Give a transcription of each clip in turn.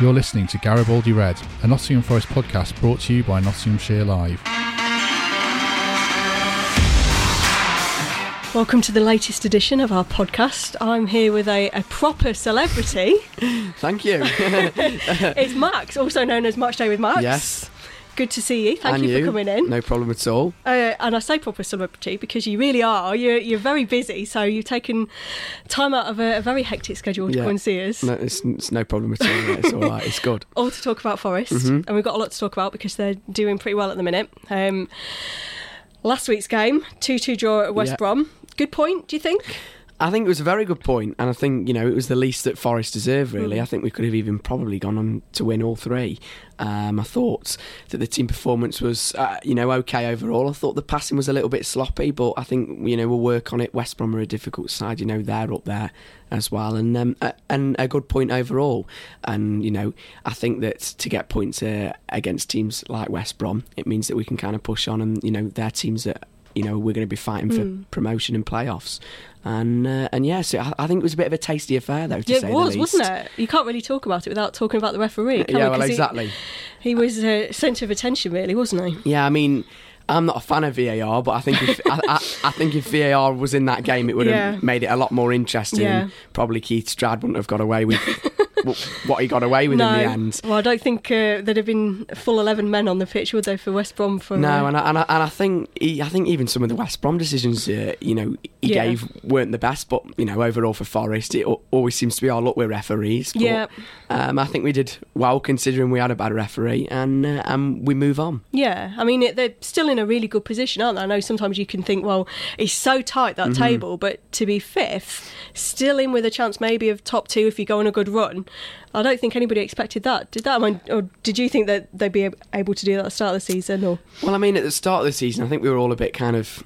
You're listening to Garibaldi Red, a Nottingham Forest podcast brought to you by Nottinghamshire Live. Welcome to the latest edition of our podcast. I'm here with a, a proper celebrity. Thank you. it's Max, also known as Match Day with Max. yes. Good to see you. Thank and you, for coming in. No problem at all. Uh, and I say proper celebrity because you really are. You're, you're very busy, so you've taken time out of a, a very hectic schedule to Yeah. come and see us. No, it's, it's no problem at all. yeah, It's all right. It's good. All to talk about Forest, Mm-hmm. and we've got a lot to talk about because they're doing pretty well at the minute. Um, last week's game, 2 2 draw at West Yeah. Brom. Good point, do you think? I think it was a very good point, and I think you know it was the least that Forest deserved. Really, Mm. I think we could have even probably gone on to win all three. Um, I thought that the team performance was uh, you know okay overall. I thought the passing was a little bit sloppy, but I think you know we'll work on it. West Brom are a difficult side. You know they're up there as well, and um, a, and a good point overall. And you know I think that to get points uh, against teams like West Brom, it means that we can kind of push on, and you know they're teams that you know we're going to be fighting for Mm. promotion and playoffs. And uh, and yeah, so I, I think it was a bit of a tasty affair though. To Yeah, say it was, the least. wasn't it? You can't really talk about it without talking about the referee. Can Yeah, we? well, 'Cause he- exactly. He, was a centre of attention, really, wasn't he? Yeah, I mean, I'm not a fan of VAR, but I think if I, I, I think if VAR was in that game, it would have Yeah. made it a lot more interesting. Yeah. Probably Keith Stroud wouldn't have got away with what he got away with in the end. Well, I don't think uh, there'd have been full eleven men on the pitch, would they, for West Brom? For No, uh, and I, and I, and I think he, I think even some of the West Brom decisions, uh, you know, he Yeah. gave weren't the best. But you know, overall for Forest, it always seems to be our luck with referees. But, Yeah. um, I think we did well considering we had a bad referee, and uh, and we move on. yeah. I mean, it, they're still in a really good position, aren't they? I know sometimes you can think, well, it's so tight that Mm-hmm. table, but to be fifth, still in with a chance maybe of top two if you go on a good run. I don't think anybody expected that. Did that? I mean, or did you think that they'd be able to do that at the start of the season? Or Well, I mean, at the start of the season, I think we were all a bit kind of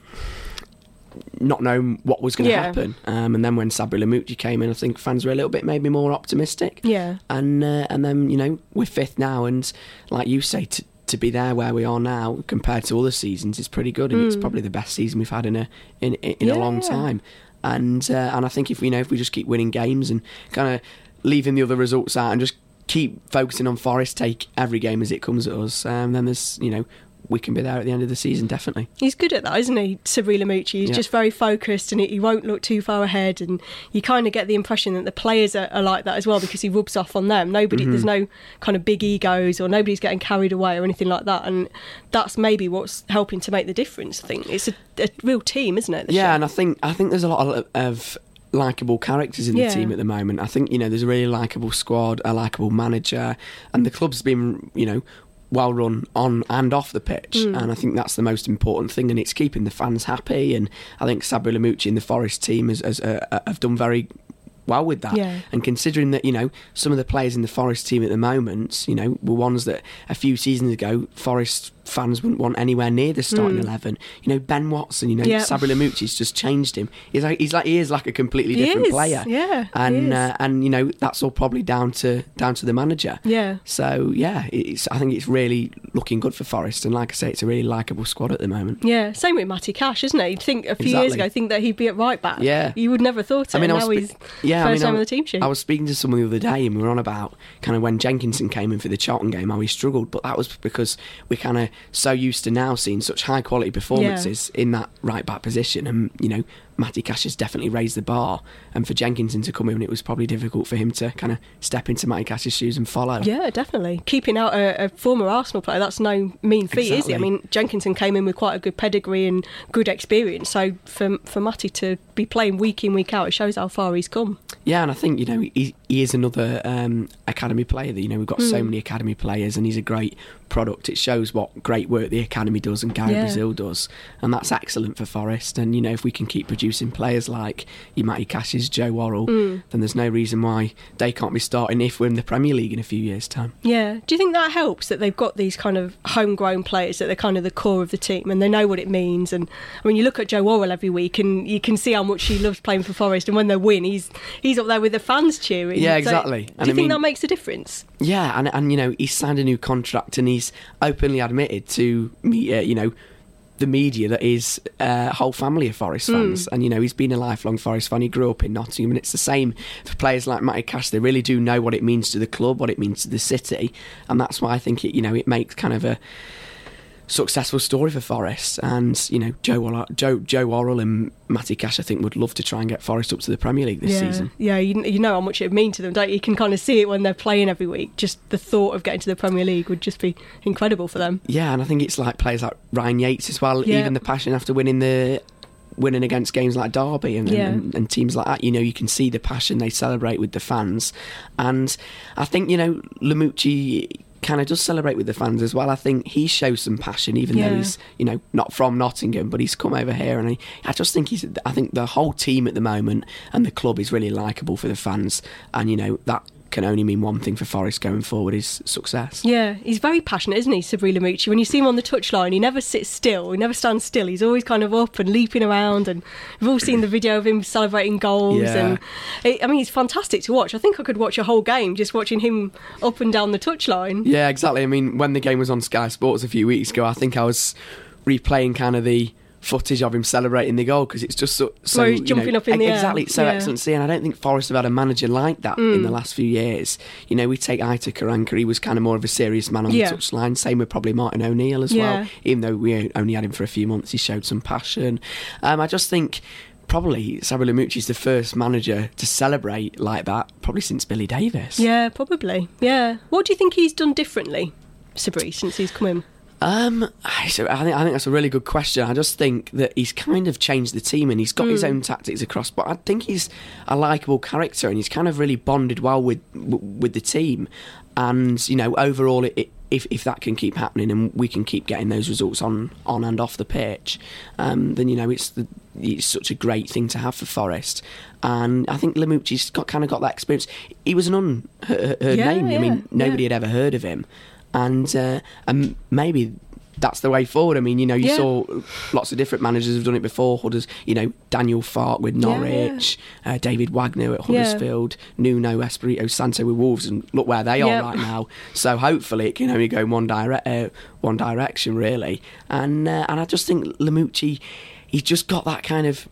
not knowing what was going to Yeah. happen. Um, and then when Sabri Lamouchi came in, I think fans were a little bit maybe more optimistic. yeah, And uh, and then you know we're fifth now, and like you say, to to be there where we are now compared to other seasons is pretty good, and it's probably the best season we've had in a in in Yeah, a long time. And uh, and I think if we you know if we just keep winning games and kind of leaving the other results out and just keep focusing on Forest, take every game as it comes at us, um, then there's you know we can be there at the end of the season definitely. He's good at that, isn't he, Sabri Lamouchi? He's Yeah. just very focused and he, won't look too far ahead. And you kind of get the impression that the players are, are like that as well because he rubs off on them. Nobody, there's Mm-hmm. no kind of big egos or nobody's getting carried away or anything like that. And that's maybe what's helping to make the difference. I think it's a, a real team, isn't it? Yeah, year? and I think I think there's a lot of, of likable characters in Yeah. the team at the moment. I think you know there's a really likable squad, a likable manager, and the club's been you know well run on and off the pitch, Hmm. and I think that's the most important thing, and it's keeping the fans happy. And I think Sabri Lamouchi and the Forest team has, has uh, uh, have done very well with that. Yeah. And considering that you know some of the players in the Forest team at the moment, you know, were ones that a few seasons ago Forest fans wouldn't want anywhere near the starting eleven. You know, Ben Watson, you know, Hmm. Yeah. Sabri Lamouchi's just changed him. He's like he's like he is like a completely He different is, player. yeah, and uh, and you know that's all probably down to down to the manager. Yeah. So yeah, it's I think it's really looking good for Forest, and like I say, it's a really likable squad at the moment. Yeah, same with Matty Cash, isn't it? You'd think a few years Exactly. ago, think that he'd be at right back. Yeah. You would never have thought it. I mean, I now was he's spe- yeah, first I mean, time I, on the team sheet. I was speaking to someone the other day, and we were on about kind of when Jenkinson came in for the Charlton game, how he struggled, but that was because we're kind of so used to now seeing such high quality performances in that right back position, and you know, Matty Cash has definitely raised the bar, and for Jenkinson to come in, it was probably difficult for him to kind of step into Matty Cash's shoes and follow. Yeah, definitely. Keeping out a, a former Arsenal player, that's no mean feat, is it? I mean, Jenkinson came in with quite a good pedigree and good experience. So for for Matty to be playing week in, week out, it shows how far he's come. Yeah, and I think you know he, he is another um, academy player. That you know we've got so many academy players, and he's a great product. It shows what great work the academy does and Gary Yeah. Brazil does, and that's excellent for Forest. And you know if we can keep producing producing players like your Matty Cashes, Joe Worrall, Mm. then there's no reason why they can't be starting if we're in the Premier League in a few years' time. Yeah. Do you think that helps that they've got these kind of homegrown players that they're kind of the core of the team and they know what it means? And I mean, you look at Joe Worrall every week and you can see how much he loves playing for Forest. And when they win, he's he's up there with the fans cheering. Yeah, So, exactly. do And you I think mean- that makes a difference? Yeah, and and you know he's signed a new contract and he's openly admitted to me, uh, you know, the media that is uh, a whole family of Forest fans, and you know he's been a lifelong Forest fan. He grew up in Nottingham, and it's the same for players like Matty Cash. They really do know what it means to the club, what it means to the city, and that's why I think it, you know, it makes kind of a successful story for Forest. And you know, Joe Worrall, Joe Joe Worrall and Matty Cash, I think, would love to try and get Forest up to the Premier League this yeah. season. Yeah, you, you know how much it would mean to them, don't you? You can kind of see it when they're playing every week. Just the thought of getting to the Premier League would just be incredible for them. Yeah, and I think it's like players like Ryan Yates as well. Yeah. Even the passion after winning the winning against games like Derby and, Yeah. and, and teams like that. You know, you can see the passion they celebrate with the fans, and I think you know Lamouchi kind of does celebrate with the fans as well. I think he shows some passion, even Yeah. though he's you know not from Nottingham, but he's come over here, and he, I just think he's. I think the whole team at the moment and the club is really likable for the fans, and you know that can only mean one thing for Forest going forward is success. Yeah, he's very passionate, isn't he, Sabri Lamouchi? When you see him on the touchline, he never sits still. He never stands still. He's always kind of up and leaping around. And we've all seen the video of him celebrating goals. Yeah. And it, I mean, he's fantastic to watch. I think I could watch a whole game just watching him up and down the touchline. Yeah, exactly. I mean, when the game was on Sky Sports a few weeks ago, I think I was replaying kind of the footage of him celebrating the goal because it's just so, so Where he's jumping know, up in the air. exactly so Yeah. see and I don't think Forest have had a manager like that in the last few years you know we take Aitor Karanka he was kind of more of a serious man on Yeah. the touchline same with probably Martin O'Neill as Yeah. well even though we only had him for a few months he showed some passion um, I just think probably Sabri Lamouchi's the first manager to celebrate like that probably since Billy Davies Yeah, probably. Yeah. What do you think he's done differently, Sabri, since he's come in? Um, I think I think that's a really good question. I just think that he's kind of changed the team and he's got his own tactics across. But I think he's a likable character and he's kind of really bonded well with with the team. And you know, overall, it, if if that can keep happening and we can keep getting those results on on and off the pitch, um, then you know it's the, it's such a great thing to have for Forest. And I think Lamouchi's got kind of got that experience. He was an unheard Yeah, name. I mean, nobody yeah. had ever heard of him and uh, and maybe that's the way forward. I mean, you know, you Yeah. saw lots of different managers have done it before. Hudders, you know, Daniel Farke with Yeah, Norwich, Uh, David Wagner at Yeah. Huddersfield, Nuno Espirito Santo with Wolves, and look where they Yeah. are right now. So hopefully it can only go in one direct, uh, one direction really. And uh, and I just think Lamouchi, he's just got that kind of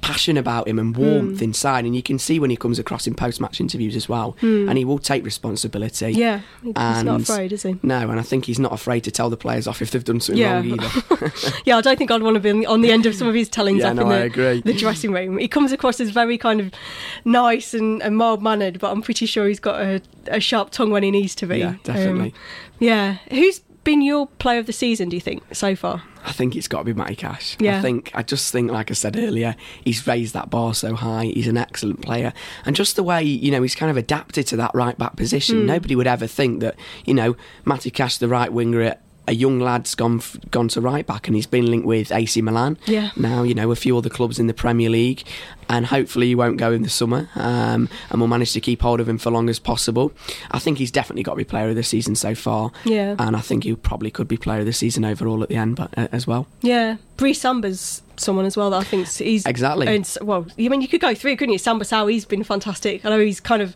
passion about him and warmth inside and you can see when he comes across in post-match interviews as well and he will take responsibility Yeah, he's not afraid, is he? no, and I think he's not afraid to tell the players off if they've done something Yeah. wrong either. Yeah, I don't think I'd want to be on the, end of some of his tellings Yeah, up no, in the, I agree. the dressing room. He comes across as very kind of nice and, and mild mannered, but I'm pretty sure he's got a, a sharp tongue when he needs to be. Yeah, definitely. Um, yeah. Who's been your player of the season, do you think, so far? I think it's got to be Matty Cash. Yeah. I think I just think, like I said earlier, he's raised that bar so high. He's an excellent player, and just the way you know he's kind of adapted to that right back position. Hmm. Nobody would ever think that you know Matty Cash, the right winger. At, a young lad's gone f- gone to right back and he's been linked with AC Milan. Yeah. Now you know a few other clubs in the Premier League, and hopefully he won't go in the summer. Um, and we'll manage to keep hold of him for long as possible. I think he's definitely got to be player of the season so far. Yeah. And I think he probably could be player of the season overall at the end, but uh, as well. Yeah. Brice Samba's someone as well that I think he's Exactly. Well, I mean, you could go through, couldn't you? Samba Sow, he's been fantastic. I know he's kind of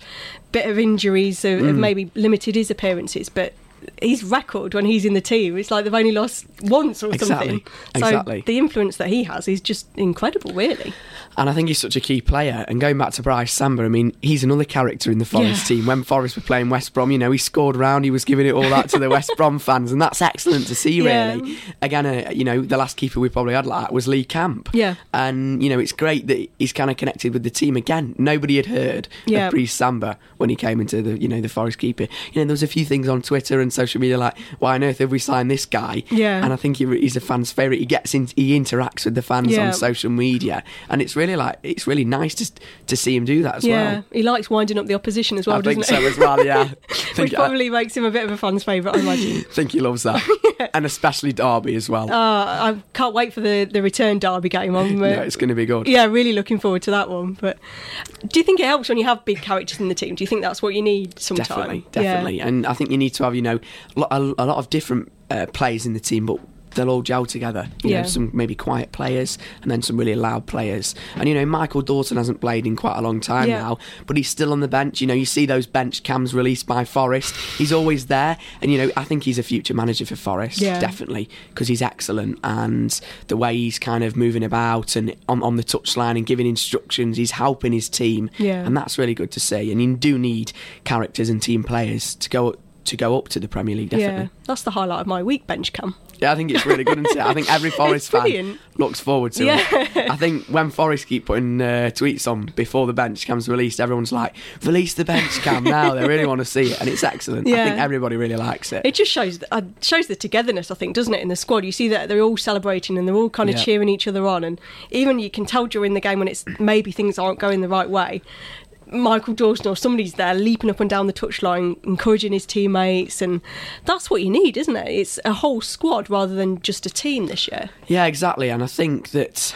bit of injuries have, Mm. maybe limited his appearances, but his record when he's in the team, it's like they've only lost once or Exactly. something. So Exactly. the influence that he has is just incredible, really. And I think he's such a key player. And going back to Brice Samba, I mean, he's another character in the Forest Yeah. team. When Forest were playing West Brom, you know, he scored round, he was giving it all that to the West Brom fans. And that's excellent to see, Yeah. really. Again, uh, you know, the last keeper we probably had like was Lee Camp. Yeah. And, you know, it's great that he's kind of connected with the team again. Nobody had heard Yeah. of Brice Samba when he came into the, you know, the Forest keeper. You know, there was a few things on Twitter and social media like, why on earth have we signed this guy? Yeah. And I think he, he's a fan's favourite. He gets in, he interacts with the fans Yeah. on social media. And it's really like, it's really nice to, to see him do that as yeah, well. he likes winding up the opposition as well, I think doesn't so as well, yeah. which probably makes him a bit of a fan's favourite, I imagine. Think he loves that, and especially Derby as well. Uh, I can't wait for the, the return Derby game. Uh, yeah, it's going to be good. Yeah, really looking forward to that one. But do you think it helps when you have big characters in the team? Do you think that's what you need sometimes? Definitely, definitely. Yeah. And I think you need to have, you know, a, a lot of different uh, players in the team, but they'll all gel together. You yeah. know, some maybe quiet players and then some really loud players. And you know, Michael Dawson hasn't played in quite a long time yeah. now, but he's still on the bench. You know, you see those bench cams released by Forest. He's always there, and you know, I think he's a future manager for Forest, yeah. definitely, because he's excellent and the way he's kind of moving about and on, on the touchline and giving instructions, he's helping his team, yeah. and that's really good to see. And you do need characters and team players to go to go up to the Premier League. Definitely, yeah, that's the highlight of my week bench cam. Yeah, I think it's really good. Isn't it? I think every Forest fan looks forward to yeah. it. I think when Forest keep putting uh, tweets on before the bench cam's released, everyone's like, "Release the bench cam now!" they really want to see it, and it's excellent. Yeah. I think everybody really likes it. It just shows the, uh, shows the togetherness, I think, doesn't it? In the squad, you see that they're all celebrating and they're all kind of yeah. cheering each other on, and even you can tell during the game when it's maybe things aren't going the right way Michael Jordan or somebody's there leaping up and down the touchline, encouraging his teammates, and that's what you need, isn't it? It's a whole squad rather than just a team this year. Yeah, exactly. And I think that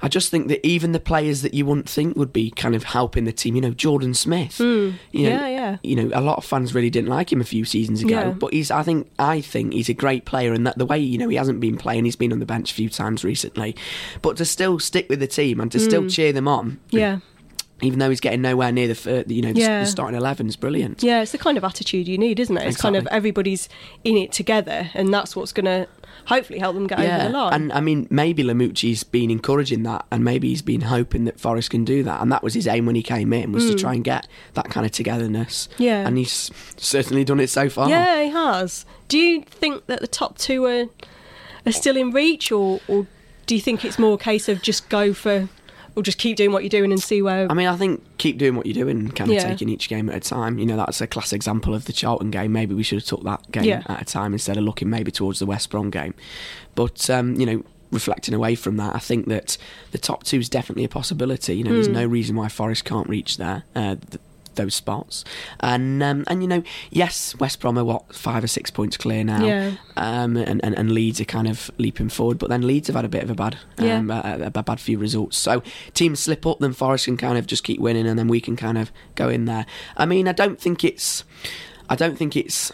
I just think that even the players that you wouldn't think would be kind of helping the team, you know, Jordan Smith, mm. you know, yeah, yeah, you know, a lot of fans really didn't like him a few seasons ago, yeah. but he's, I think, I think he's a great player, and that the way you know he hasn't been playing, he's been on the bench a few times recently, but to still stick with the team and to mm. still hmm. cheer them on, yeah even though he's getting nowhere near the you know yeah. the starting eleven is brilliant. Yeah, it's the kind of attitude you need, isn't it? It's exactly. kind of everybody's in it together, and that's what's going to hopefully help them get yeah. over the line. And I mean, maybe Lamouchi's been encouraging that, and maybe he's been hoping that Forest can do that, and that was his aim when he came in was mm. to try and get that kind of togetherness. Yeah, and he's certainly done it so far. Yeah, he has. Do you think that the top two are are still in reach, or, or do you think it's more a case of just go for or just keep doing what you're doing and see where. I mean, I think keep doing what you're doing, and kind of yeah. taking each game at a time. You know, that's a class example of the Charlton game. Maybe we should have took that game yeah. at a time instead of looking maybe towards the West Brom game. But um, you know, reflecting away from that, I think that the top two is definitely a possibility. You know, mm. there's hmm. no reason why Forest can't reach there. Uh, the, those spots. And um, and you know, yes, West Brom are what five or six points clear now, yeah. um, and, and and Leeds are kind of leaping forward. But then Leeds have had a bit of a bad, um, yeah. a, a, bad few results. So teams slip up, then Forest can kind of just keep winning, and then we can kind of go in there. I mean, I don't think it's. I don't think it's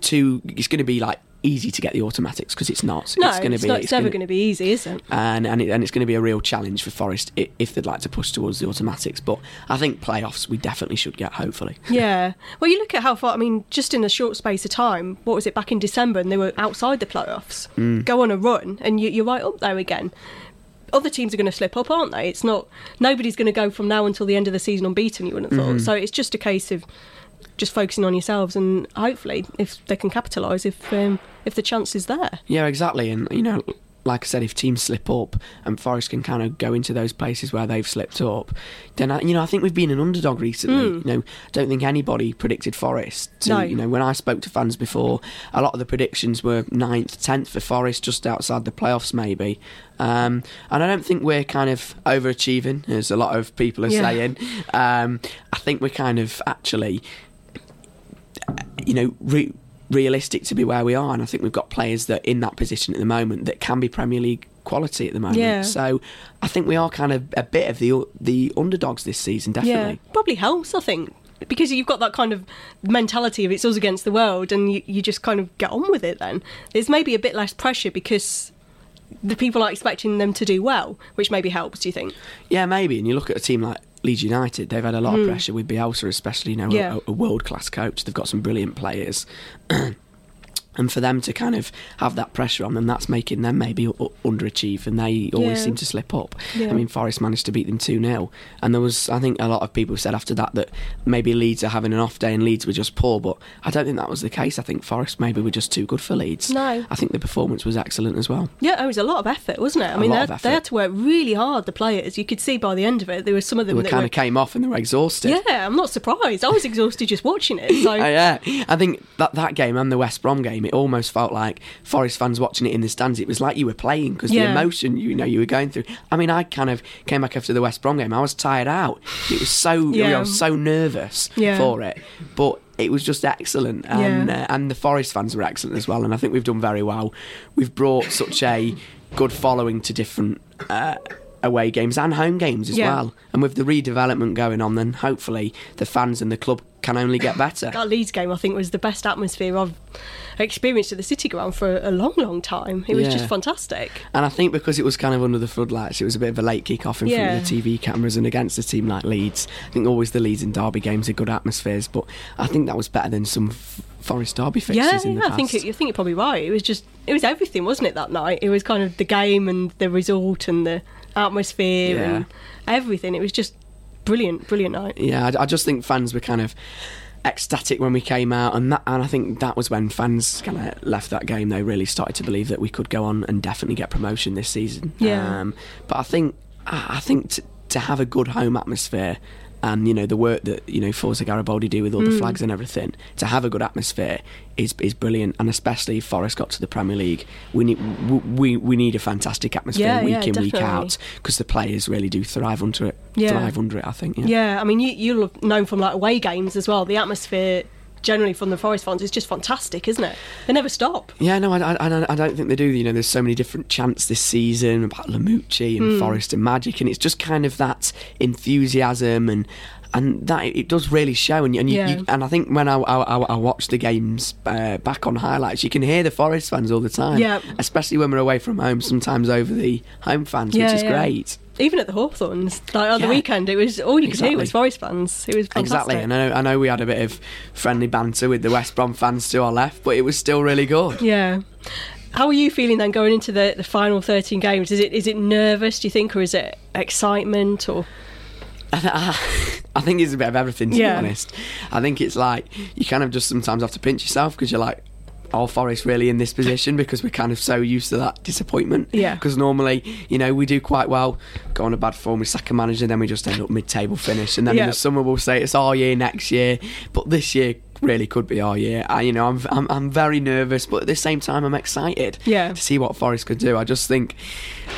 too. It's going to be like easy to get the automatics because it's not. No, it's, gonna it's, be, not, it's, it's never going to be easy, is it? And and, it, and it's going to be a real challenge for Forest if they'd like to push towards the automatics. But I think playoffs we definitely should get, hopefully. Yeah. Well, you look at how far. I mean, just in a short space of time. What was it back in December, and they were outside the playoffs. Mm. Go on a run, and you, you're right up there again other teams are going to slip up, aren't they? It's not nobody's going to go from now until the end of the season unbeaten. You wouldn't have thought. Mm-hmm. So it's just a case of just focusing on yourselves and hopefully if they can capitalise if um, if the chance is there. Yeah, exactly. And you know, like I said, if teams slip up and Forest can kind of go into those places where they've slipped up, then I, you know I think we've been an underdog recently. Mm. You know, I don't think anybody predicted Forest. To, no. You know, when I spoke to fans before, a lot of the predictions were ninth, tenth for Forest, just outside the playoffs maybe. Um, and I don't think we're kind of overachieving, as a lot of people are yeah. saying. Um, I think we're kind of actually you know, re- realistic to be where we are. And I think we've got players that are in that position at the moment that can be Premier League quality at the moment. Yeah. So I think we are kind of a bit of the the underdogs this season, definitely. Yeah, probably helps, I think. Because you've got that kind of mentality of it's us against the world, and you, you just kind of get on with it. Then there's maybe a bit less pressure because the people are expecting them to do well, which maybe helps. Do you think? Yeah, maybe. And you look at a team like Leeds United, they've had a lot mm. of hmm. pressure with Bielsa, especially you know yeah. a, a world class coach. They've got some brilliant players. and for them to kind of have that pressure on them, that's making them maybe underachieve, and they always yeah. seem to slip up. Yeah. I mean, Forest managed to beat them 2 0, and there was, I think, a lot of people said after that that maybe Leeds are having an off day and Leeds were just poor, but I don't think that was the case. I think Forest maybe were just too good for Leeds. No. I think the performance was excellent as well. Yeah, it was a lot of effort, wasn't it? I a mean, they had, they had, to work really hard, the players. You could see by the end of it, there were some of them they that kind were, of came off and they were exhausted. Yeah, I'm not surprised. I was exhausted just watching it. So. yeah, I think that, that game and the West Brom game, it almost felt like Forest fans watching it in the stands, it was like you were playing because yeah. the emotion you know you were going through. I mean, I kind of came back after the West Brom game. I was tired out. It was so yeah. I was so nervous yeah. for it, but it was just excellent, and uh, and the Forest fans were excellent as well. And I think we've done very well. We've brought such a good following to different. Uh, Away games and home games as Yeah. well, and with the redevelopment going on, then hopefully the fans and the club can only get better. That Leeds game, I think, was the best atmosphere I've experienced at the City Ground for a long, long time. It was Yeah. just fantastic. And I think because it was kind of under the floodlights, it was a bit of a late kick off in Yeah. front of the TV cameras and against a team like Leeds. I think always the Leeds and Derby games are good atmospheres, but I think that was better than some F- Forest Derby fixtures Yeah, in the yeah, past. I think it, I think you're probably right. It was just it was everything, wasn't it? That night, it was kind of the game and the result and the atmosphere Yeah. and everything. It was just brilliant, brilliant night. yeah, I, I just think fans were kind of ecstatic when we came out, and that, and I think that was when fans kind of left that game. They really started to believe that we could go on and definitely get promotion this season. Yeah. Um, but I think I think to, to have a good home atmosphere. And you know the work that you know Forza Garibaldi do with all Mm. the flags and everything to have a good atmosphere is is brilliant, and especially if Forest got to the Premier League, we need we we need a fantastic atmosphere Yeah, week yeah, in week out because the players really do thrive under it. Yeah. Thrive under it, I think. Yeah. Yeah, I mean, you, you'll have known from like away games as well. The atmosphere generally from the Forest fans is just fantastic, isn't it? They never stop. Yeah, no, I, I, I- don't think they do. You know, there's so many different chants this season about Lamouchi and Forest and Magic, and it's just kind of that enthusiasm and and that it does really show. And, and you, Yeah. you, and I think when I, I, I I watch the games uh, back on highlights, you can hear the Forest fans all the time. Yeah. especially when we're away from home. Sometimes over the home fans, Yeah, which is yeah. great. Even at the Hawthorns, like on the Yeah. weekend, it was all you could hear Exactly. was Forest fans. It was fantastic. Exactly, and I know, I know we had a bit of friendly banter with the West Brom fans to our left, but it was still really good. Yeah. How are you feeling then going into the, the final 13 games? Is it is it nervous, do you think, or is it excitement? Or I think it's a bit of everything, to Yeah. be honest. I think it's like you kind of just sometimes have to pinch yourself because you're like, all Forest really in this position because we're kind of so used to that disappointment. Yeah. Because normally, you know, we do quite well, go on a bad form, we sack a manager, then we just end up mid table finish. And then in the summer, we'll say it's our year next year. But this year really could be our year. I, you know, I'm, I'm, I'm very nervous, but at the same time, I'm excited Yeah. to see what Forest could do. I just think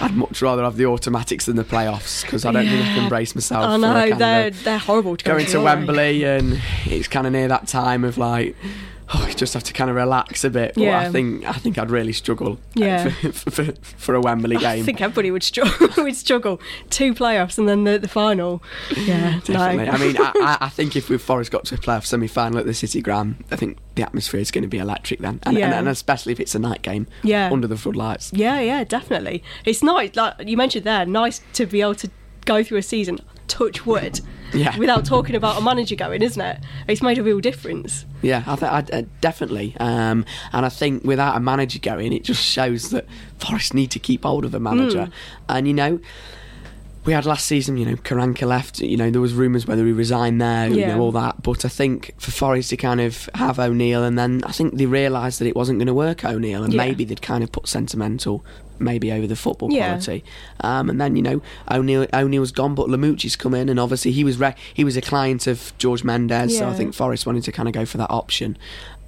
I'd much rather have the automatics than the playoffs because I don't think I Yeah. can brace myself. I for a know a- they're they're horrible to go going to? Wembley and it's kind of near that time of like oh, you just have to kind of relax a bit. Yeah. I think I think I'd really struggle Yeah. for, for, for a Wembley game. I think everybody would struggle. would struggle. Two playoffs and then the, the final. Yeah, Definitely. no. I mean, I, I- I think if we've Forest got to a playoff semi final at the City Ground, I think the atmosphere is going to be electric then. And, and, and especially if it's a night game Yeah. under the floodlights. Yeah, yeah, definitely. It's nice, like you mentioned there, nice to be able to go through a season, touch wood, Yeah. without talking about a manager going, isn't it? It's made a real difference. Yeah, I think I, uh, definitely. Um, and I think without a manager going, it just shows that Forest need to keep hold of a manager. Hmm. And you know, we had last season. You know, Karanka left. You know, there was rumours whether he resigned there. You know, all that. But I think for Forest to kind of have O'Neill, and then I think they realised that it wasn't going to work O'Neill, and Yeah. maybe they'd kind of put sentimental. Maybe over the football Yeah. quality, um, and then you know O'Neill O'Neill's gone, but Lamouchi's come in, and obviously he was re- he was a client of George Mendes, so I think Forest wanted to kind of go for that option,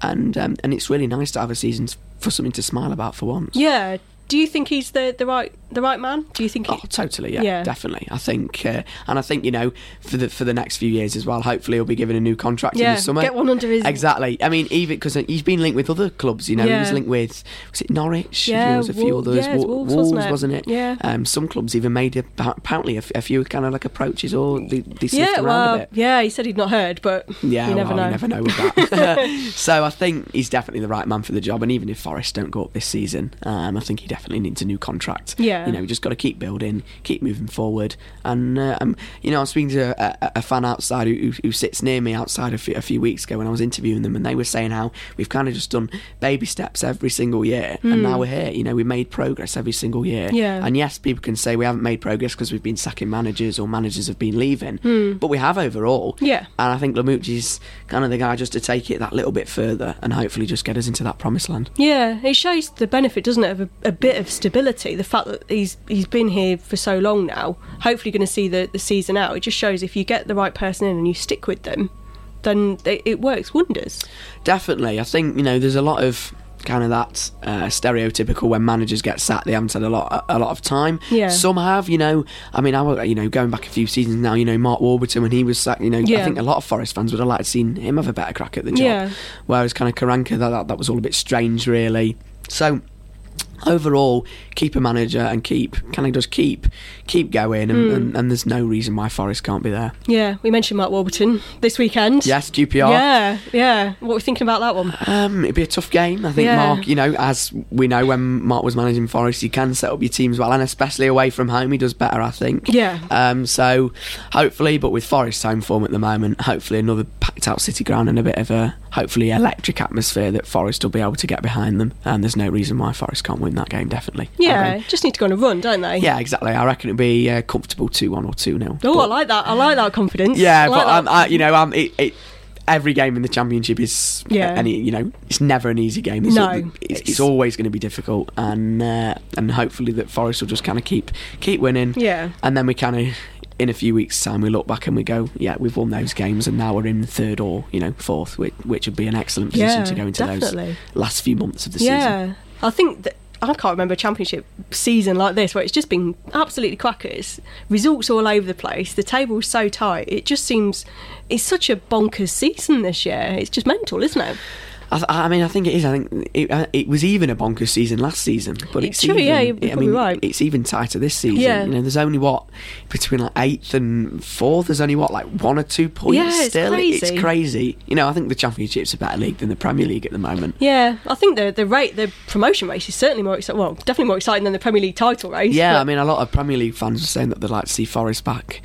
and um, and it's really nice to have a season for something to smile about for once. Yeah. Do you think he's the, the right the right man? Do you think? He, Oh, totally, yeah, Yeah. definitely. I think, uh, and I think you know, for the for the next few years as well. Hopefully, he'll be given a new contract in the summer. get one under his- exactly. I mean, even because he's been linked with other clubs. You know, he was linked with was it Norwich? Yeah, there was a few Wol- others. yeah, it's Wol- Wolves, wasn't it? wasn't it? Yeah. Um, some clubs even made a, apparently a few kind of like approaches, or they, they sniffed yeah, around well, a bit. yeah. He said he'd not heard, but Yeah, you never well, know. you never know with that. so I think he's definitely the right man for the job. And even if Forest don't go up this season, um, I think he definitely needs a new contract. Yeah. You know, we just got to keep building, keep moving forward. And uh, um, you know, I was speaking to a, a, fan outside who, who, sits near me outside a few, a few weeks ago when I was interviewing them, and they were saying how we've kind of just done baby steps every single year, and now we're here. You know, we made progress every single year. Hmm. Yeah. And yes, people can say we haven't made progress because we've been sacking managers or managers have been leaving, but we have overall. Hmm. Yeah. And I think Lamouchi's kind of the guy just to take it that little bit further and hopefully just get us into that promised land. Yeah, it shows the benefit, doesn't it, of a, a bit of stability. The fact that he's he's been here for so long now, hopefully going to see the, the season out. It just shows if you get the right person in and you stick with them, then it, it works wonders. Definitely. I think, you know, there's a lot of kind of that uh, stereotypical when managers get sacked, they haven't had a lot a, lot of time. Yeah. Some have, you know. I mean, I was you know going back a few seasons now, you know, Mark Warburton when he was sacked, you know, Yeah. I think a lot of Forest fans would have liked to seen him have a better crack at the job. Yeah. Whereas kind of Karanka, that, that that was all a bit strange, really. So overall keep a manager and keep kind of just keep keep going and, Hmm. and, and there's no reason why Forest can't be there Yeah, we mentioned Mark Warburton this weekend. yes QPR Yeah, yeah. What were we thinking about that one? um, it'd be a tough game I think Yeah. Mark you know as we know when Mark was managing Forest he can set up your teams well and especially away from home he does better I think Yeah. um, so hopefully but with Forest home form at the moment hopefully another packed out City ground and a bit of a hopefully electric atmosphere that Forest will be able to get behind them and there's no reason why Forest can't win that game definitely Yeah, reckon. just need to go on a run, don't they? Yeah, exactly. I reckon it'd be uh, comfortable two one or two 0 Oh, I like that. I like that confidence. Yeah, like but um. I, you know, um, it, it, every game in the championship is Yeah. any you know, it's never an easy game. It's, No, it's, it's, always going to be difficult, and uh, and hopefully that Forest will just kind of keep keep winning. Yeah. and then we kind of. In a few weeks' time, we look back and we go, "Yeah, we've won those games, and now we're in third or you know fourth, which, which would be an excellent position Yeah, to go into definitely. those last few months of the season." Yeah, I think that I can't remember a championship season like this where it's just been absolutely crackers. Results all over the place. The table's so tight. It just seems it's such a bonkers season this year. It's just mental, isn't it? I, I mean, I think it is. I think it, uh, it was even a bonkers season last season, but It's it's, true, even, yeah, you're I mean, right. it's even tighter this season. Yeah. You know, there's only what between like eighth and fourth. There's only what like one or two points Yeah, it's crazy. It's crazy. You know, I think the Championship's a better league than the Premier League at the moment. Yeah, I think the the rate the promotion race is certainly more exciting. Well, definitely more exciting than the Premier League title race. Yeah, but- I mean, a lot of Premier League fans are saying that they'd like to see Forest back.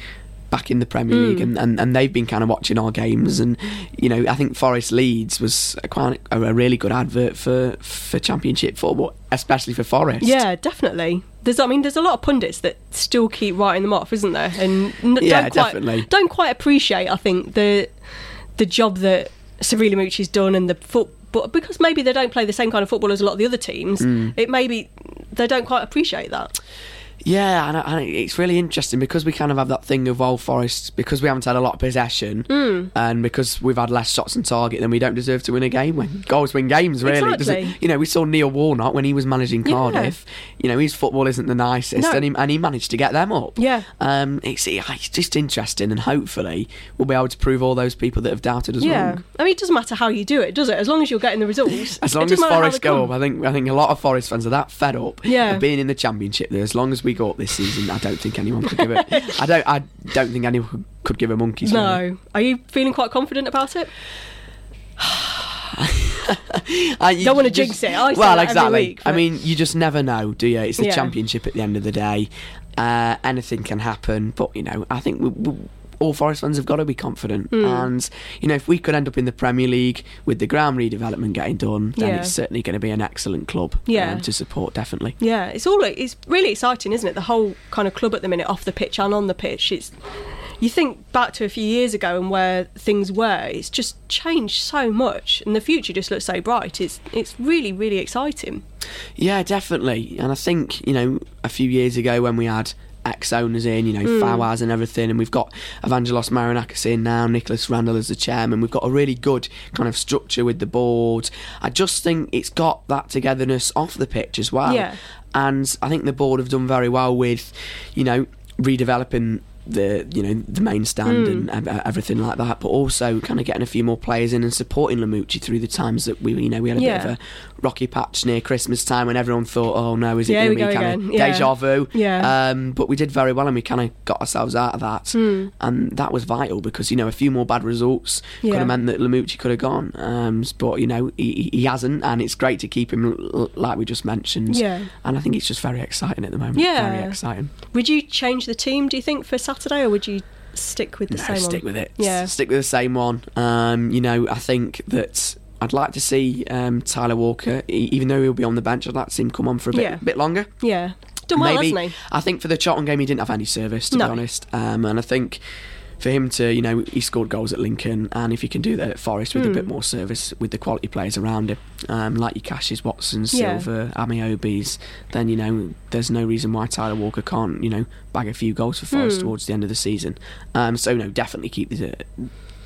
Back in the Premier Hmm. League, and, and, and they've been kind of watching our games, and you know, I think Forest Leeds was a quite a, a really good advert for for Championship football, especially for Forest. Yeah, definitely. There's, I mean, there's a lot of pundits that still keep writing them off, isn't there? And n- Yeah, don't quite, definitely. don't quite appreciate, I think, the the job that Sabri Lamouchi's done and the foot. But because maybe they don't play the same kind of football as a lot of the other teams, Mm. it maybe they don't quite appreciate that. Yeah, and, and it's really interesting because we kind of have that thing of Old Forest because we haven't had a lot of possession Hmm. and because we've had less shots on target, then we don't deserve to win a game. When goals win games, really. Exactly. you know, we saw Neil Warnock when he was managing Yeah. Cardiff. You know, his football isn't the nicest, No. and, he, and he managed to get them up. Yeah. um, it's, it's just interesting, and hopefully we'll be able to prove all those people that have doubted us Yeah, wrong. I mean, it doesn't matter how you do it, does it? As long as you're getting the results. As long as doesn't matter how Forest go come. up, I think I think a lot of Forest fans are that fed up Yeah. of being in the Championship that as long as we got this season, I don't think anyone could give it. I don't. I don't think anyone could, give a monkey's. No, are you feeling quite confident about it? I, you Don't wanna jinx it. I well, exactly. week, I mean, you just never know, do you? It's the Yeah. Championship at the end of the day. Uh, anything can happen, but you know, I think we, we, all Forest fans have got to be confident. Hmm. And you know, if we could end up in the Premier League with the ground redevelopment getting done, then Yeah. it's certainly going to be an excellent club Yeah. um, to support. Definitely. Yeah, it's all it's really exciting, isn't it? The whole kind of club at the minute, off the pitch and on the pitch. It's you think back to a few years ago and where things were. It's just changed so much, and the future just looks so bright. It's it's really really exciting. Yeah, definitely. And I think, you know, a few years ago when we had ex owners in, you know, hmm. Fawaz and everything, and we've got Evangelos Marinakis in now, Nicholas Randall as the chairman. We've got a really good kind of structure with the board. I just think it's got that togetherness off the pitch as well. Yeah. And I think the board have done very well with, you know, redeveloping the you know the main stand hmm. and everything like that, but also kind of getting a few more players in and supporting Lamouchi through the times that we you know we had a bit of a rocky patch near Christmas time when everyone thought, oh no, is it Yeah, going to be kind of Yeah. deja vu? Yeah. Um, but we did very well and we kind of got ourselves out of that, and that was vital because you know a few more bad results could have meant that Lamouchi could have gone, um, but you know he, he hasn't, and it's great to keep him like we just mentioned. Yeah. and I think it's just very exciting at the moment. Yeah. very exciting. Would you change the team? Do you think for Saturday, or would you stick with the no, same stick one? with it. Yeah. Stick with the same one. Um, you know, I think that I'd like to see um, Tyler Walker, e- even though he'll be on the bench, I'd like to see him come on for a bit, Yeah. bit longer. Yeah, done well, Maybe. hasn't he? I think for the Charlton game, he didn't have any service, to No. be honest. Um, and I think for him to, you know, he scored goals at Lincoln, and if he can do that at Forest with a Hmm. bit more service with the quality players around him, um, like your Cashes, Watsons, Yeah. Silver, Ameobis, then, you know, there's no reason why Tyler Walker can't, you know, bag a few goals for Forest Hmm. towards the end of the season. Um, so, no, definitely keep the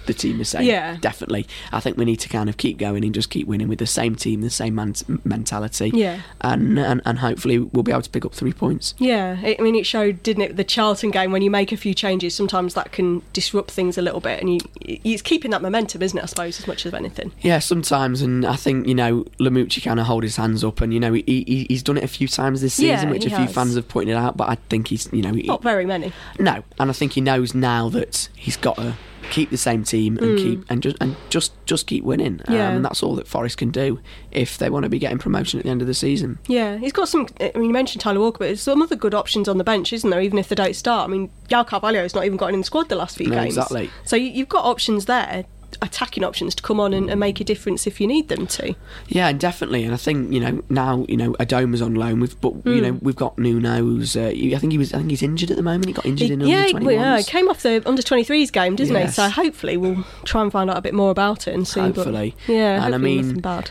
the team is saying. Yeah. definitely. I think we need to kind of keep going and just keep winning with the same team, the same man- mentality. Yeah. and, and and hopefully we'll be able to pick up three points. Yeah, I mean, it showed, didn't it? The Charlton game when you make a few changes, sometimes that can disrupt things a little bit, and you, it's keeping that momentum, isn't it? I suppose as much as anything. Yeah, sometimes, and I think you know Lamouchi kind of hold his hands up, and you know he, he he's done it a few times this season, Yeah, which a few has. fans have pointed out. But I think he's you know he, Not very many. no, and I think he knows now that he's got to keep the same team and keep and just and just just keep winning. Hmm. Yeah. um, and that's all that Forest can do if they want to be getting promotion at the end of the season. Yeah, he's got some. I mean, you mentioned Tyler Walker, but there's some other good options on the bench, isn't there? Even if they don't start. I mean, João Carvalho's not even gotten in the squad the last few No, games. exactly. So you, you've got options there, attacking options to come on and, and make a difference if you need them to. Yeah, definitely, and I think you know now you know Adomah's on loan. We've but you know we've got Nuno. Who's uh, I think he was I think he's injured at the moment. He got injured He- in yeah, under yeah, he came off the under 23s game, didn't Yes. he? So hopefully we'll try and find out a bit more about it and see. but- Hopefully. yeah, And I mean, bad.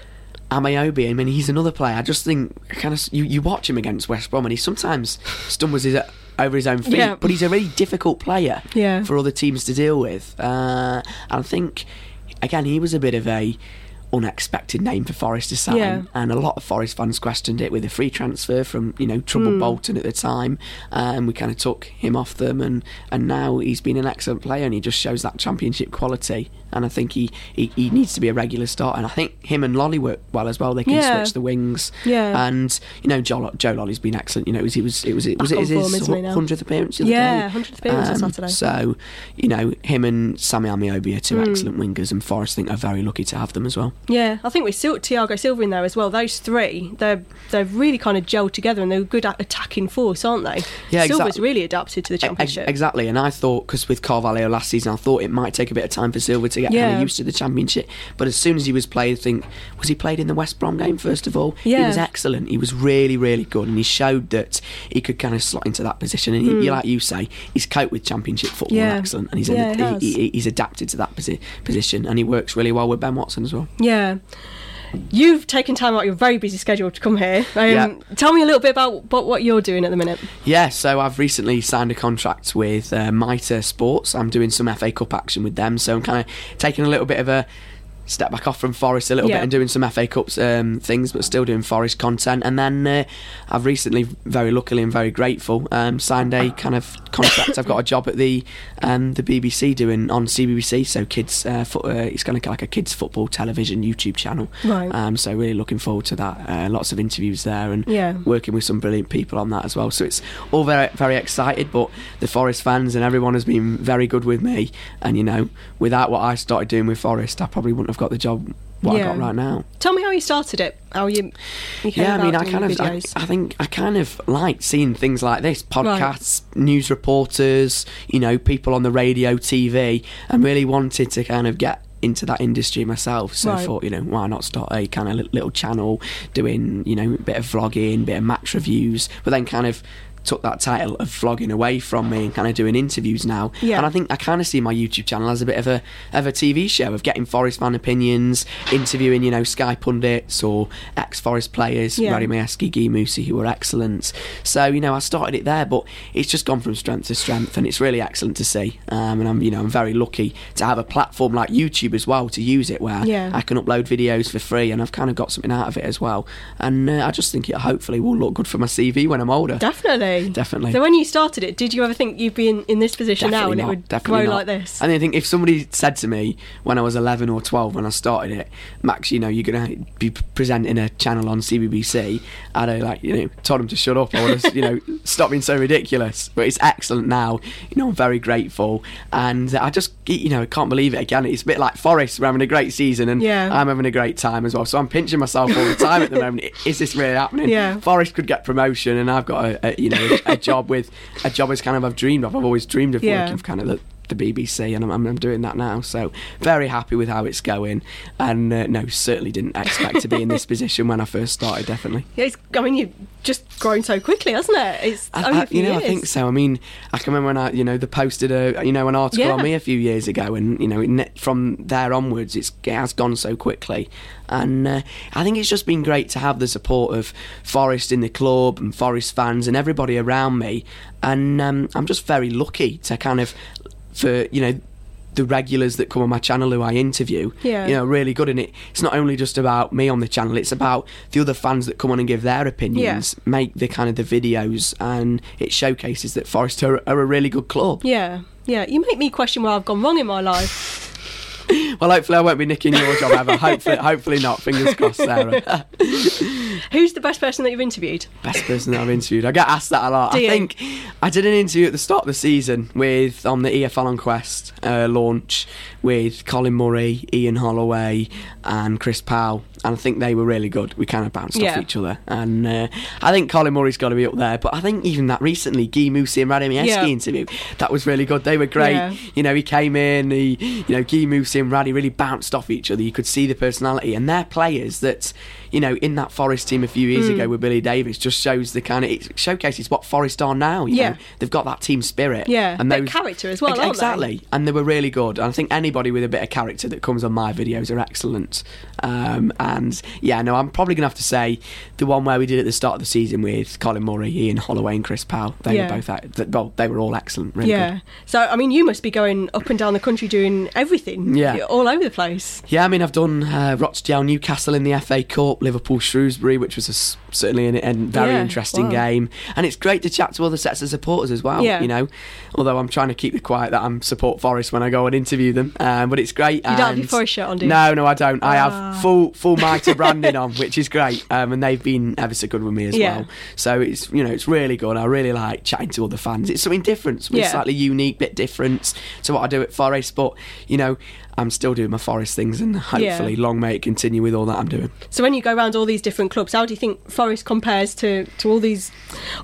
Ameobi, I mean, he's another player. I just think kind of you, you watch him against West Brom, and he sometimes stumbles his, over his own feet. Yeah. But he's a really difficult player Yeah. for other teams to deal with. Uh, and I think again he was a bit of a unexpected name for Forest to sign, Yeah. and a lot of Forest fans questioned it with a free transfer from you know trouble Hmm. Bolton at the time, and we kind of took him off them, and and now he's been an excellent player, and he just shows that championship quality, and I think he he, he needs to be a regular starter, and I think him and Lolley work well as well. They can Yeah. switch the wings, Yeah. and you know Joe, Joe Lolley's been excellent. You know, it was it was it was, it was it his he, hundredth appearance the other Yeah, 100th appearance on Saturday. So you know him and Sammy Ameobi are two Hmm. excellent wingers, and Forest think are very lucky to have them as well. Yeah, I think with Sil- Tiago Silva in there as well. Those three, they're they're really kind of gelled together and they're good at attacking force, aren't they? Yeah, Silva's really adapted to the championship. Exactly, and I thought because with Carvalho last season, I thought it might take a bit of time for Silva to get kind Yeah. of used to the championship. But as soon as he was played, I think was he played in the West Brom game first of all? Yeah. he was excellent. He was really, really good, and he showed that he could kind of slot into that position. And he, you like you say, he's coped with championship football. Yeah. excellent, and he's Yeah, he he, he, he's adapted to that posi- position, and he works really well with Ben Watson as well. Yeah. You've taken time out of your very busy schedule to come here. Um, Yeah. Tell me a little bit about, about what you're doing at the minute. Yeah, so I've recently signed a contract with uh, Mitre Sports. I'm doing some FA Cup action with them, so I'm kind of taking a little bit of a step back off from Forest a little Yeah. bit and doing some FA Cups um, things, but still doing Forest content. And then uh, I've recently, very luckily and very grateful, um, signed a kind of contract. I've got a job at the um, the BBC doing on CBBC, so kids. Uh, foot, uh, it's kind of like a kids football television YouTube channel. Right. Um, so really looking forward to that. Uh, lots of interviews there and Yeah. working with some brilliant people on that as well. So it's all very very excited. But the Forest fans and everyone has been very good with me. And you know, without what I started doing with Forest, I probably wouldn't have got the job what I got right now. Tell me how you started it. How you, you Yeah, I mean, I kind of, I. I think I kind of like seeing things like this podcasts, news reporters, you know, people on the radio, TV, and really wanted to kind of get into that industry myself. So I thought, you know, why not start a kind of little channel doing, you know, a bit of vlogging, bit of match reviews, but then kind of took that title of vlogging away from me and kind of doing interviews now. Yeah. And I think I kind of see my YouTube channel as a bit of a of a TV show of getting Forest fan opinions, interviewing you know Sky pundits or ex Forest players, Yeah. Radi Majewski, Guy Moussi, who were excellent. So you know I started it there, but it's just gone from strength to strength, and it's really excellent to see. Um, and I'm you know I'm very lucky to have a platform like YouTube as well to use it where Yeah. I can upload videos for free, and I've kind of got something out of it as well. And uh, I just think it hopefully will look good for my CV when I'm older. Definitely. Definitely. So when you started it, did you ever think you'd be in, in this position now and Definitely it would definitely grow not. like this? And I think if somebody said to me when I was 11 or 12 when I started it, Max, you know, you're going to be presenting a channel on CBBC, I'd have like, you know, told him to shut up. I would have, you know, stop being so ridiculous. But it's excellent now. You know, I'm very grateful. And I just, you know, I can't believe it again. It's a bit like Forest. We're having a great season and Yeah. I'm having a great time as well. So I'm pinching myself all the time at the moment. Is this really happening? Yeah. Forest could get promotion and I've got a, a you know, a job with, a job is kind of I've dreamed of. I've always dreamed of Yeah. working for kind of the, the BBC, and I'm, I'm, doing that now. So very happy with how it's going, and uh, no, certainly didn't expect to be in this position when I first started. Definitely. Yeah, it's, I mean, you've just grown so quickly, hasn't it? It's I, only I- a few you know, years. I think so. I mean, I can remember when I, you know, they posted a, you know, an article Yeah. on me a few years ago, and you know, it, from there onwards, it's, it has gone so quickly, and uh, I think it's just been great to have the support of Forest in the club and Forest fans and everybody around me, and um, I'm just very lucky to kind of, for you know. the regulars that come on my channel who I interview, Yeah. you know, really good. And it, it's not only just about me on the channel; it's about the other fans that come on and give their opinions, make the kind of the videos, and it showcases that Forest are, are a really good club. Yeah, yeah. You make me question where I've gone wrong in my life. Well, hopefully, I won't be nicking your job ever. hopefully, hopefully not. Fingers crossed, Sarah. Who's the best person that you've interviewed? Best person that I've interviewed. I get asked that a lot. Do I you? think I did an interview at the start of the season with on the EFL on Quest uh, launch with Colin Murray, Ian Holloway, and Chris Powell, and I think they were really good. We kind of bounced Yeah. off each other, and uh, I think Colin Murray's got to be up there. But I think even that recently, Guy Moussi and Radim Yeah. interview, that was really good. They were great. Yeah. You know, he came in, he, you know, Guy Moussi and Raddy really bounced off each other. You could see the personality, and they're players that, you know, in that Forest team a few years Hmm. ago with Billy Davies, just shows the kind of it showcases what Forest are now. You Yeah. know? they've got that team spirit. Yeah, and those- character as well, Ex- aren't they? exactly. And they were really good. And I think anybody with a bit of character that comes on my videos are excellent. Um, and yeah, no, I'm probably gonna have to say the one where we did at the start of the season with Colin Murray, Ian Holloway, and Chris Powell. They Yeah. were both. ex- th- Well, they were all excellent. Really yeah. good. So I mean, you must be going up and down the country doing everything. Yeah. You're all over the place. Yeah, I mean, I've done uh, Rochdale, Newcastle in the FA Cup, Liverpool, Shrewsbury, which was a certainly a very Yeah, interesting wow. game, and it's great to chat to other sets of supporters as well. Yeah. You know, although I'm trying to keep it quiet that I'm support Forest when I go and interview them, um, but it's great. You don't have your Forest shirt on, do you? No, no, I don't. I Ah. have full full mitre branding on, which is great, um, and they've been ever so good with me as Yeah. well. So it's you know it's really good. I really like chatting to other fans. It's something different, something Yeah. slightly unique, bit different to what I do at Forest, but you know. I'm still doing my Forest things, and hopefully, long may it continue with all that I'm doing. So when you go around all these different clubs, how do you think Forest compares to, to all these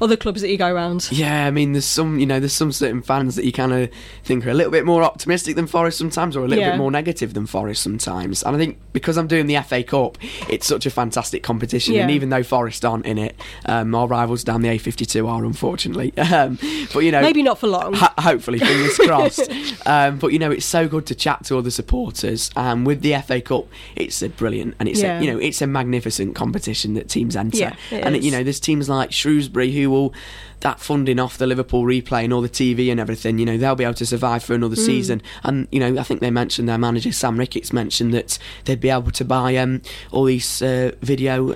other clubs that you go around? Yeah, I mean, there's some, you know, there's some certain fans that you kind of think are a little bit more optimistic than Forest sometimes, or a little Yeah. bit more negative than Forest sometimes. And I think because I'm doing the FA Cup, it's such a fantastic competition. And even though Forest aren't in it, um, our rivals down the A52 are, unfortunately. Um, but you know, Maybe not for long. Ho- hopefully, fingers crossed. Um, but you know, it's so good to chat to other supporters. And with the FA Cup, it's a brilliant and it's Yeah. a, you know it's a magnificent competition that teams enter. Yeah, and you know, there's teams like Shrewsbury who will that funding off the Liverpool replay and all the TV and everything. You know, they'll be able to survive for another Hmm. season. And you know, I think they mentioned their manager Sam Ricketts mentioned that they'd be able to buy um, all these uh, video.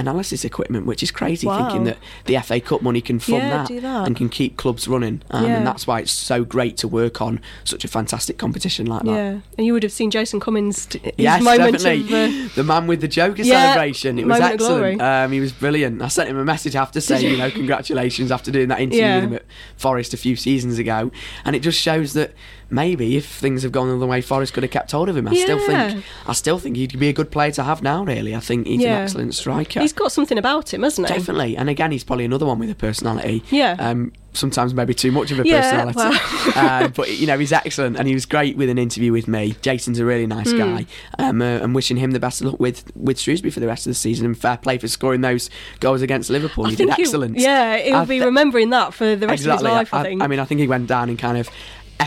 Analysis equipment, which is crazy, Wow. thinking that the FA Cup money can fund Yeah, that, that. and can keep clubs running, um, Yeah. and that's why it's so great to work on such a fantastic competition like that. Yeah, and you would have seen Jason Cummings' t- his Yes, moment definitely. of. Uh, the man with the Joker Yeah, celebration. It was moment of glory. excellent. Um, he was brilliant. I sent him a message after saying, you know, congratulations after doing that interview with him at Forest a few seasons ago. And it just shows that maybe if things have gone the other way, Forest could have kept hold of him. I still think, I still think he'd be a good player to have now. Really, I think he's Yeah. an excellent striker. he's got something about him, hasn't he? Definitely, and again, he's probably another one with a personality. Yeah. Um, sometimes maybe too much of a Yeah, personality. uh, but you know, he's excellent, and he was great with an interview with me. Jason's a really nice guy. Um, uh, I'm wishing him the best of luck with with Shrewsbury for the rest of the season, and fair play for scoring those goals against Liverpool. I he did he- excellent. yeah, he'll I be remembering that for the rest exactly. of his life. I, I, think. I mean, I think he went down in kind of.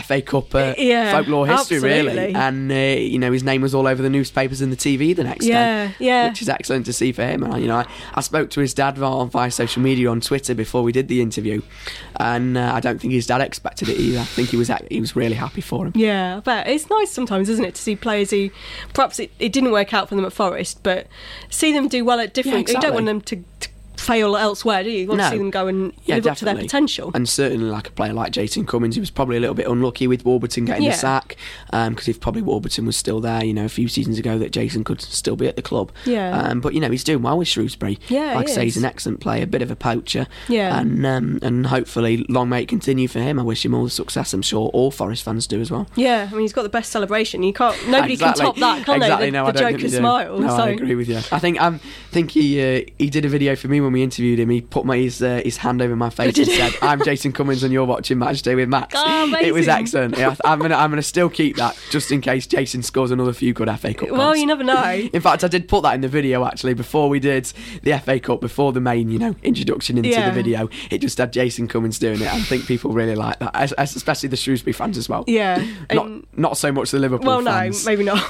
FA Cup uh, Yeah, folklore history, really, and uh, you know his name was all over the newspapers and the TV the next Yeah, day, yeah. which is excellent to see for him. And you know, I, I spoke to his dad via, via social media on Twitter before we did the interview, and uh, I don't think his dad expected it either. I think he was he was really happy for him. Yeah, but it's nice sometimes, isn't it, to see players who perhaps it, it didn't work out for them at Forest, but see them do well at different. You don't want them to, to fail elsewhere, do you? You want No. to see them go and Yeah, live up to their potential. And certainly, like a player like Jason Cummings, he was probably a little bit unlucky with Warburton getting Yeah. the sack. Because if probably Warburton was still there, you know, a few seasons ago, that Jason could still be at the club. Yeah. Um, but you know, he's doing well with Shrewsbury. Yeah, like I say, he's an excellent player, a bit of a poacher. Yeah. And um, and hopefully, long may it continue for him. I wish him all the success. I'm sure all Forest fans do as well. Yeah, I mean he's got the best celebration. You can't. Nobody Exactly. can top that, can exactly. they? The, no, the I don't Joker smile. No, so I agree with you. I think um, think he uh, he did a video for me when we interviewed him. He put my his, uh, his hand over my face and said, "I'm Jason Cummings, and you're watching Match Day with Max." Oh, it was excellent. Yeah, I'm gonna I'm gonna still keep that just in case Jason scores another few good FA Cup Well, goals. you never know. In fact, I did put that in the video actually before we did the FA Cup, before the main, you know, introduction into Yeah. the video. It just had Jason Cummings doing it. I think people really like that, especially the Shrewsbury fans as well. Yeah. Not not so much the Liverpool well, fans. no, maybe not.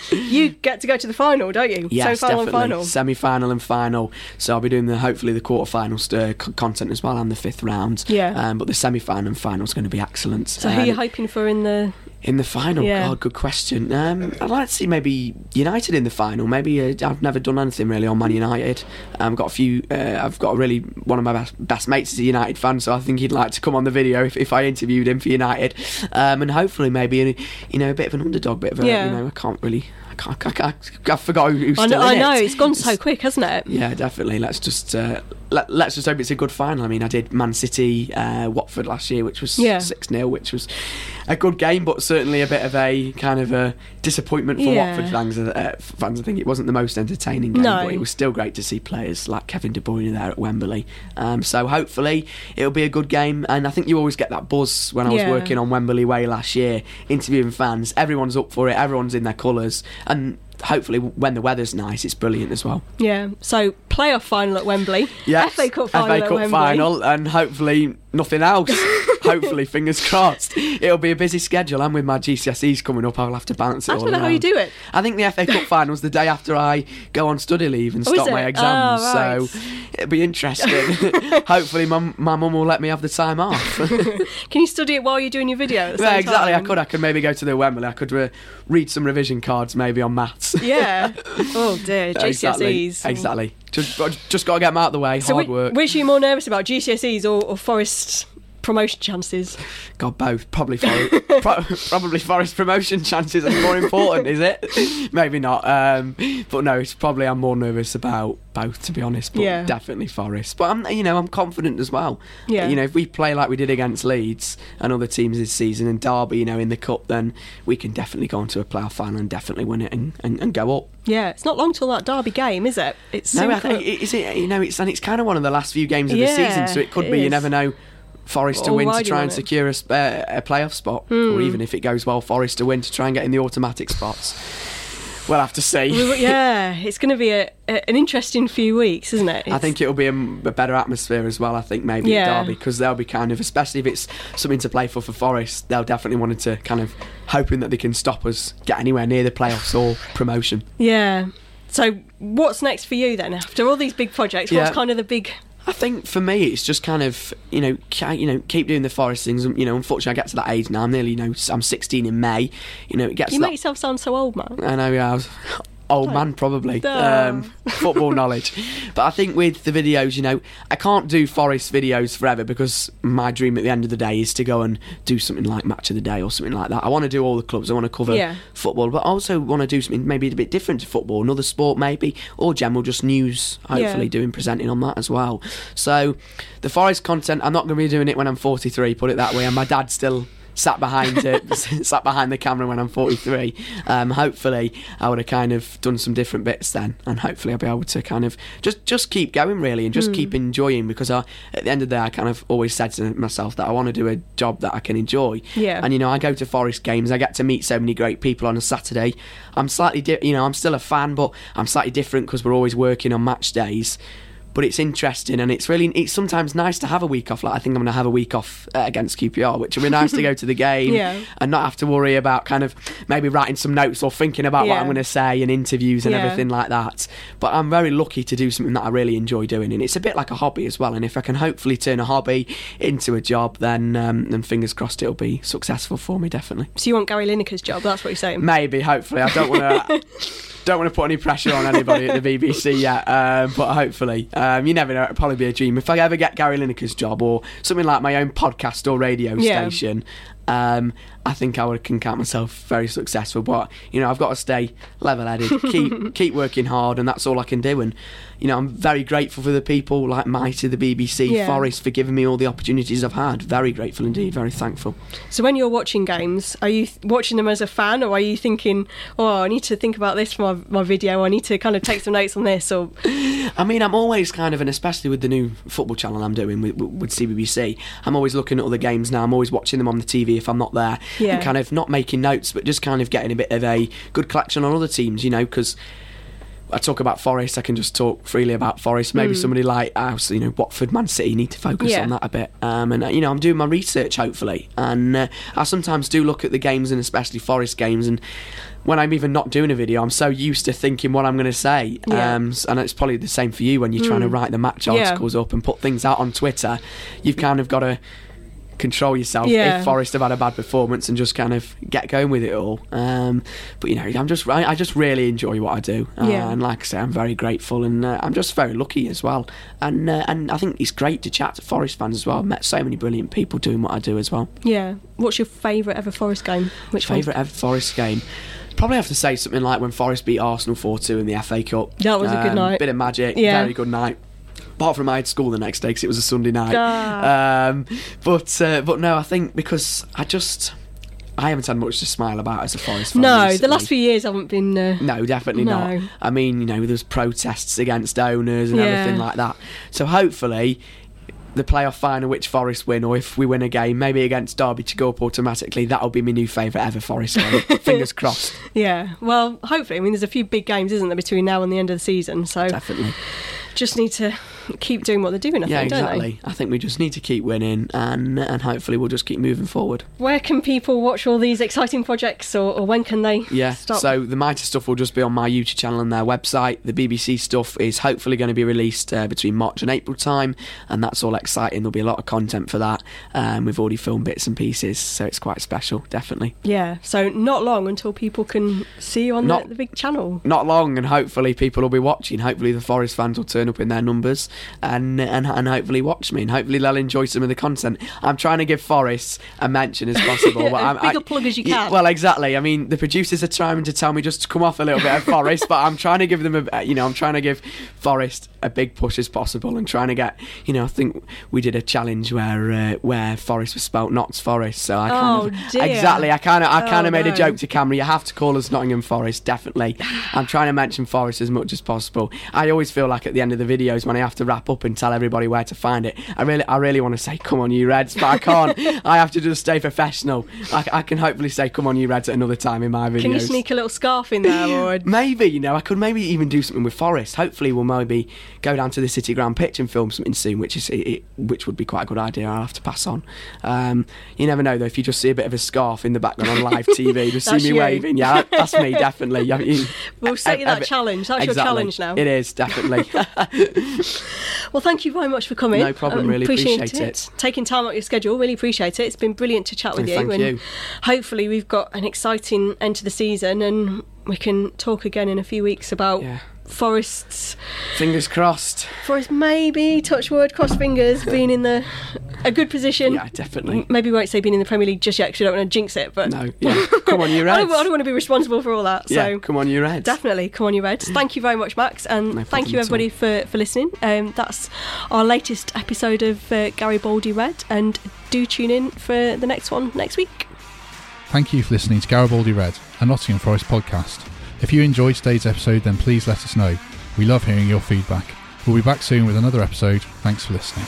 you get to go to the final, don't you? Yes, Semi-final and definitely. final. Semi-final and final. So I'll be doing the hopefully the quarter-final uh, c- content as well and the fifth round. Yeah. Um, but the semi-final and final is going to be excellent. So who are you Um, hoping for in the In the final, Yeah. God, good question. Um, I'd like to see maybe United in the final. Maybe uh, I've never done anything really on Man United. I've got a few. Uh, I've got a really one of my best, best mates is a United fan, so I think he'd like to come on the video if, if I interviewed him for United, um, and hopefully maybe a, you know a bit of an underdog, bit of a Yeah. you know I can't really. I can't, I, can't, I forgot who's I still know, I know it. it's gone so quick, hasn't it? Yeah, definitely. Let's just uh, let, let's just hope it's a good final. I mean, I did Man City, uh, Watford last year, which was six 0 which was a good game, but certainly a bit of a kind of a disappointment for Yeah. Watford fans. Uh, fans, I think it wasn't the most entertaining game, No. but it was still great to see players like Kevin De Bruyne there at Wembley. Um, so hopefully it'll be a good game, and I think you always get that buzz when I was Yeah. working on Wembley Way last year, interviewing fans. Everyone's up for it. Everyone's in their colours, and. Hopefully, when the weather's nice, it's brilliant as well. Yeah. So playoff final at Wembley. Yeah. FA Cup final FA at Cup Wembley. final, and hopefully nothing else. hopefully, fingers crossed. It'll be a busy schedule, and with my GCSEs coming up, I'll have to balance it I all. don't know how you do it. I think the FA Cup final's the day after I go on study leave and Oh, stop my exams, Oh, right. so it'll be interesting. hopefully, my my mum will let me have the time off. Can you study it while you're doing your video? At the yeah, exactly. I could. I could maybe go to the Wembley. I could uh, read some revision cards, maybe on maths. Yeah. Oh dear. exactly. GCSEs. Exactly. Just just got to get them out of the way. So Hard whi- work. which are you more nervous about, GCSEs or, or Forest promotion chances? God, both. Probably Forest, pro- probably Forest promotion chances are more important, is it? Maybe not. Um, but no, it's probably I'm more nervous about both, to be honest. But Yeah. definitely Forest. But I'm, you know, I'm confident as well. Yeah. You know, if we play like we did against Leeds and other teams this season, and Derby, you know, in the cup, then we can definitely go into a playoff final and definitely win it and, and, and go up. Yeah, it's not long till that Derby game, is it? It's No, I think is it. You know, it's and it's kind of one of the last few games of Yeah, the season, so it could it be. You never know. Forest to Or win to try and it. secure a, uh, a playoff spot, Hmm. or even if it goes well, Forest to win to try and get in the automatic spots. We'll have to see. Yeah, it's going to be a, a, an interesting few weeks, isn't it? I think it'll be a better atmosphere as well. I think maybe Yeah. at Derby because they'll be kind of, especially if it's something to play for for Forest, they'll definitely want to kind of hoping that they can stop us get anywhere near the playoffs or promotion. Yeah. So, what's next for you then? After all these big projects, what's Yeah. kind of the big? I think for me, it's just kind of you know, you know, keep doing the forest things. You know, unfortunately, I get to that age now. I'm nearly, you know, I'm 16 in May. You know, it gets. You make yourself sound so old, man. I know, yeah, I was old man probably. Um, football knowledge, but I think with the videos, you know, I can't do forest videos forever because my dream at the end of the day is to go and do something like match of the day or something like that. I want to do all the clubs. I want to cover Yeah. football, but I also want to do something maybe a bit different to football, another sport maybe, or general just news. Hopefully, Yeah. doing presenting on that as well. So, the forest content, I'm not going to be doing it when I'm 43. Put it that way, and my dad's still sat behind it, sat behind the camera when I'm 43. Um, hopefully, I would have kind of done some different bits then, and hopefully, I'll be able to kind of just just keep going really, and just Hmm. keep enjoying because I, at the end of the day, I kind of always said to myself that I want to do a job that I can enjoy. Yeah. And you know, I go to Forest games, I get to meet so many great people on a Saturday. I'm slightly, di- you know, I'm still a fan, but I'm slightly different because we're always working on match days. But it's interesting and it's really it's sometimes nice to have a week off. Like I think I'm going to have a week off uh, against QPR, which will be nice to go to the game Yeah. and not have to worry about kind of maybe writing some notes or thinking about what I'm going to say and interviews and Yeah. everything like that. But I'm very lucky to do something that I really enjoy doing, and it's a bit like a hobby as well. And if I can hopefully turn a hobby into a job, then um, then fingers crossed it'll be successful for me, definitely. So you want Gary Lineker's job? That's what you're saying. Maybe, hopefully. I don't want to. Don't want to put any pressure on anybody at the BBC yet, um, but hopefully, um, you never know. It'll probably be a dream. If I ever get Gary Lineker's job or something like my own podcast or radio Yeah. station, um, I think I would can count myself very successful. But you know, I've got to stay level-headed, keep keep working hard, and that's all I can do. And you know, I'm very grateful for the people like Mitre, the BBC, Yeah. Forest for giving me all the opportunities I've had. Very grateful indeed. Very thankful. So when you're watching games, are you th- watching them as a fan, or are you thinking, "Oh, I need to think about this for my, my video. I need to kind of take some notes on this"? Or I mean, I'm always kind of, and especially with the new football channel I'm doing with, with CBBC, I'm always looking at other games now. I'm always watching them on the TV if I'm not there, Yeah. and kind of not making notes, but just kind of getting a bit of a good collection on other teams, you know, because. I talk about Forest. I can just talk freely about Forest. Maybe somebody like us, you know, Watford, Man City, need to focus Hmm. Yeah. on that a bit. Um, and uh, you know, I'm doing my research hopefully, and uh, I sometimes do look at the games and especially Forest games, and when I'm even not doing a video, I'm so used to thinking what I'm going to say. Yeah. Um, and it's probably the same for you when you're trying to write the match Yeah. articles up and put things out on Twitter. You've kind of got to control yourself Yeah. if Forest have had a bad performance and just kind of get going with it all. Um, but you know, I'm just I, I just really enjoy what I do, uh, Yeah. and like I say, I'm very grateful, and uh, I'm just very lucky as well. And uh, and I think it's great to chat to Forest fans as well. I've met so many brilliant people doing what I do as well. Yeah. What's your favourite ever Forest game? Which? Favourite ever Forest game? Probably have to say something like when Forest beat Arsenal 4 2 in the FA Cup. That was a good night. Bit of magic, Yeah. very good night. Apart from I had school the next day because it was a Sunday night. Ah. Um, but uh, but no, I think because I just I haven't had much to smile about as a Forest fan. No, the last few years haven't been. Uh, No, definitely No. not. I mean, you know, there's protests against owners and Yeah. everything like that. So hopefully, the playoff final, which Forest win, or if we win a game, maybe against Derby to go up automatically, that'll be my new favourite ever Forest game. Fingers crossed. Yeah. Well, hopefully. I mean, there's a few big games, isn't there, between now and the end of the season? So Definitely. Just need to keep doing what they're doing. I yeah, think, exactly. I think we just need to keep winning, and and hopefully we'll just keep moving forward. Where can people watch all these exciting projects, or, or when can they? Yeah. Start? So the Mitre stuff will just be on my YouTube channel and their website. The BBC stuff is hopefully going to be released uh, between March and April time, and that's all exciting. There'll be a lot of content for that. Um, we've already filmed bits and pieces, so it's quite special, definitely. yeah. So not long until people can see you on Not- the, the big channel. Not long, and hopefully people will be watching. Hopefully the Forest fans will turn up in their numbers, and and, and hopefully watch me, and hopefully they'll enjoy some of the content. I'm trying to give Forest a mention as possible. but I'm, big a plug as you Yeah, can. Well, exactly. I mean, the producers are trying to tell me just to come off a little bit of Forest, but I'm trying to give them a, you know, I'm trying to give Forest a big push as possible, and trying to get, you know, I think we did a challenge where uh, where Forest was spelt Notts Forest, so I kind Oh, of dear. exactly. I kind of I kind Oh, of made a joke to camera. You have to call us Nottingham Forest, definitely. I'm trying to mention Forest as much as possible. I always feel like at the end of the videos when I have to wrap up and tell everybody where to find it, I really I really want to say, "Come on, you Reds," but I can't. I have to just stay professional. I, I can hopefully say, "Come on, you Reds" at another time in my videos. Can you sneak a little scarf in there, or Maybe, you know, I could maybe even do something with Forest. Hopefully, we'll maybe go down to the City Ground pitch and film something soon, which is it, which would be quite a good idea. I'll have to pass on. Um, you never know though. If you just see a bit of a scarf in the background on live TV, just see me you. waving. Yeah, that's me definitely. You- We'll set you that challenge. That's your challenge now. It is definitely. Well, thank you very much for coming. No problem, Um, really appreciate it. Taking time out of your schedule, really appreciate it. It's been brilliant to chat with you. thank and you. hopefully, we've got an exciting end to the season, and we can talk again in a few weeks about Yeah. Forest's. Fingers crossed. Forest maybe touch wood, cross fingers, being in the a good position. Yeah, definitely. Maybe we won't say being in the Premier League just yet because we don't want to jinx it. But No, yeah. Come on, you I, Reds. don't, I don't want to be responsible for all that. yeah, So come on, you Reds. Definitely, come on, you Reds. Thank you very much, Max, and No thank you everybody for, for listening. Um, that's our latest episode of uh, Garibaldi Red, and do tune in for the next one next week. Thank you for listening to Garibaldi Red, a Nottingham Forest podcast. If you enjoyed today's episode, then please let us know. We love hearing your feedback. We'll be back soon with another episode. Thanks for listening.